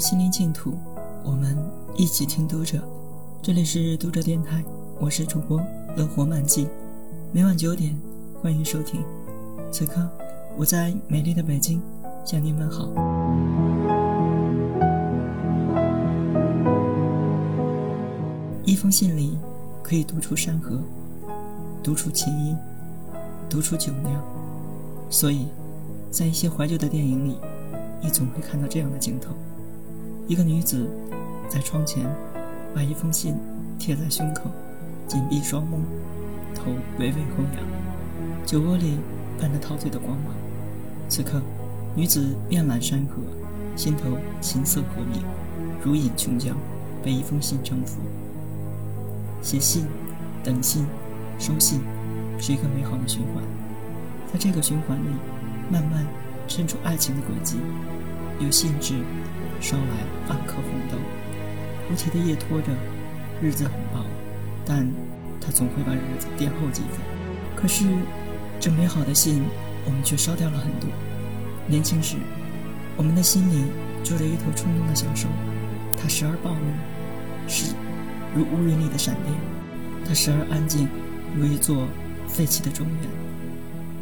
心灵净土，我们一起听读者。这里是读者电台，我是主播乐活漫记，每晚九点欢迎收听。此刻我在美丽的北京向您问好。一封信里可以读出山河，读出琴音，读出酒酿，所以，在一些怀旧的电影里，你总会看到这样的镜头。一个女子在窗前，把一封信贴在胸口，紧闭双目，头微微后仰，酒窝里伴着陶醉的光芒。此刻，女子遍览山河，心头琴瑟和鸣，如饮琼浆，被一封信征服。写信、等信、收信，是一个美好的循环。在这个循环里，慢慢渗出爱情的轨迹，有信纸。捎来半颗红豆，无题的夜拖着，日子很薄，但它总会把日子垫后几分。可是，这美好的信，我们却烧掉了很多。年轻时，我们的心里住着一头冲动的小兽，它时而暴怒，时如乌云里的闪电；它时而安静，如一座废弃的庄园。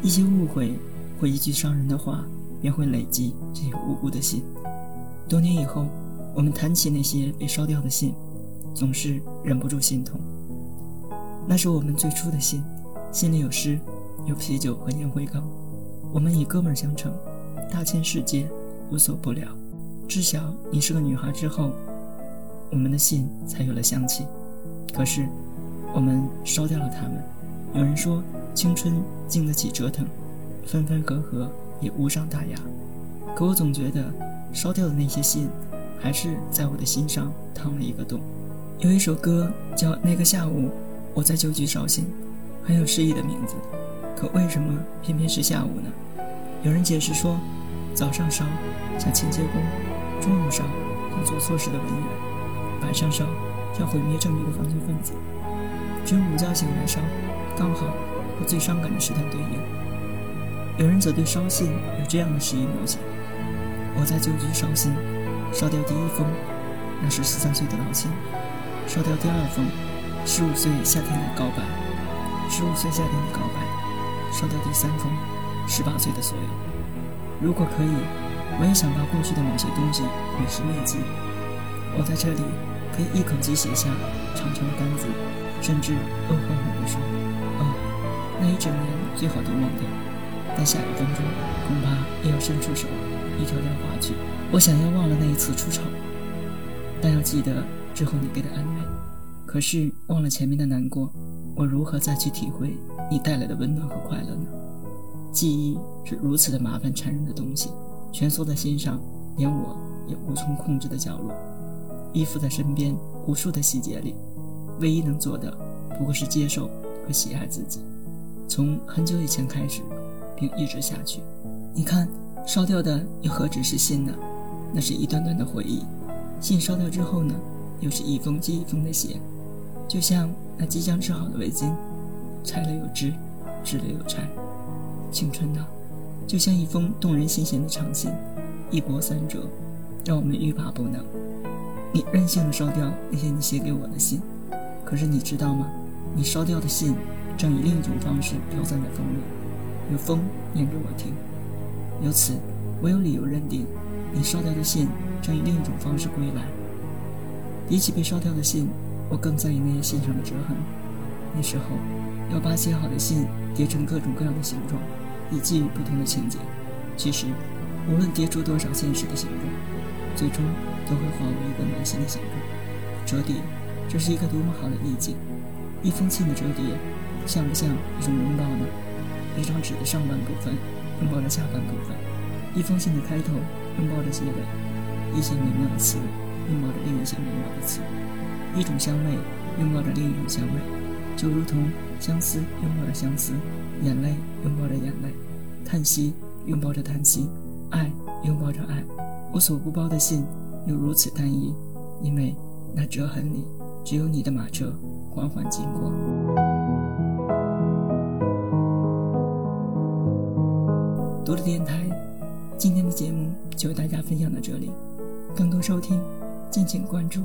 一些误会或一句伤人的话，便会累积这些无辜的心。多年以后，我们谈起那些被烧掉的信，总是忍不住心痛。那是我们最初的信，信里有诗，有啤酒和烟灰缸。我们以哥们儿相称，大千世界无所不聊。知晓你是个女孩之后，我们的信才有了香气。可是，我们烧掉了它们。有人说，青春经得起折腾，分分合合也无伤大雅。可我总觉得。烧掉的那些信，还是在我的心上烫了一个洞。有一首歌叫《那个下午我在旧居烧信》，很有诗意的名字。可为什么偏偏是下午呢？有人解释说，早上烧像清洁工，中午烧像做错事的文员，晚上烧像毁灭证据的犯罪分子，只有午觉醒来烧，刚好和最伤感的时段对应。有人则对烧信有这样的诗意描写。我在旧居烧信，烧掉第一封，那是十三岁的老信；烧掉第二封，十五岁夏天的告白；十五岁夏天的告白，烧掉第三封，十八岁的所有。如果可以，我也想到过去的某些东西与时灭迹。我在这里可以一口气写下长长的单子，甚至恶狠狠地说：“哦，那一整年最好都忘掉。”但下一分钟，恐怕也要伸出手。一条条划去。我想要忘了那一次出丑，但要记得之后你给的安慰。可是忘了前面的难过，我如何再去体会你带来的温暖和快乐呢？记忆是如此的麻烦缠人的东西，蜷缩在心上，连我也无从控制的角落，依附在身边无数的细节里。唯一能做的，不过是接受和喜爱自己，从很久以前开始，并一直下去。你看。烧掉的又何止是信呢？那是一段段的回忆。信烧掉之后呢，又是一封接一封的写，就像那即将织好的围巾，拆了又织，织了又拆。青春呢，就像一封动人心弦的长信，一波三折，让我们欲罢不能。你任性的烧掉那些你写给我的信，可是你知道吗？你烧掉的信，正以另一种方式飘散在风里，有风念给我听。由此，我有理由认定，你烧掉的信正以另一种方式归来。比起被烧掉的信，我更在意那些信上的折痕。那时候，要把写好的信叠成各种各样的形状，以寄予不同的情节。其实，无论叠出多少现实的形状，最终都会化为一个暖心的形状。折叠，这是一个多么好的意境！一封信的折叠，像不像一种拥抱呢？一张纸的上半部分。拥抱着下半部分，一封信的开头拥抱着结尾，一些美妙的词拥抱着另一些美妙的词，一种香味拥抱着另一种香味，就如同相思拥抱着相思，眼泪拥抱着眼泪，叹息拥抱着叹息，爱拥抱着爱。我所不包的信又如此单一，因为那折痕里只有你的马车缓缓经过。读了电台，今天的节目就为大家分享到这里。更多收听，敬请关注。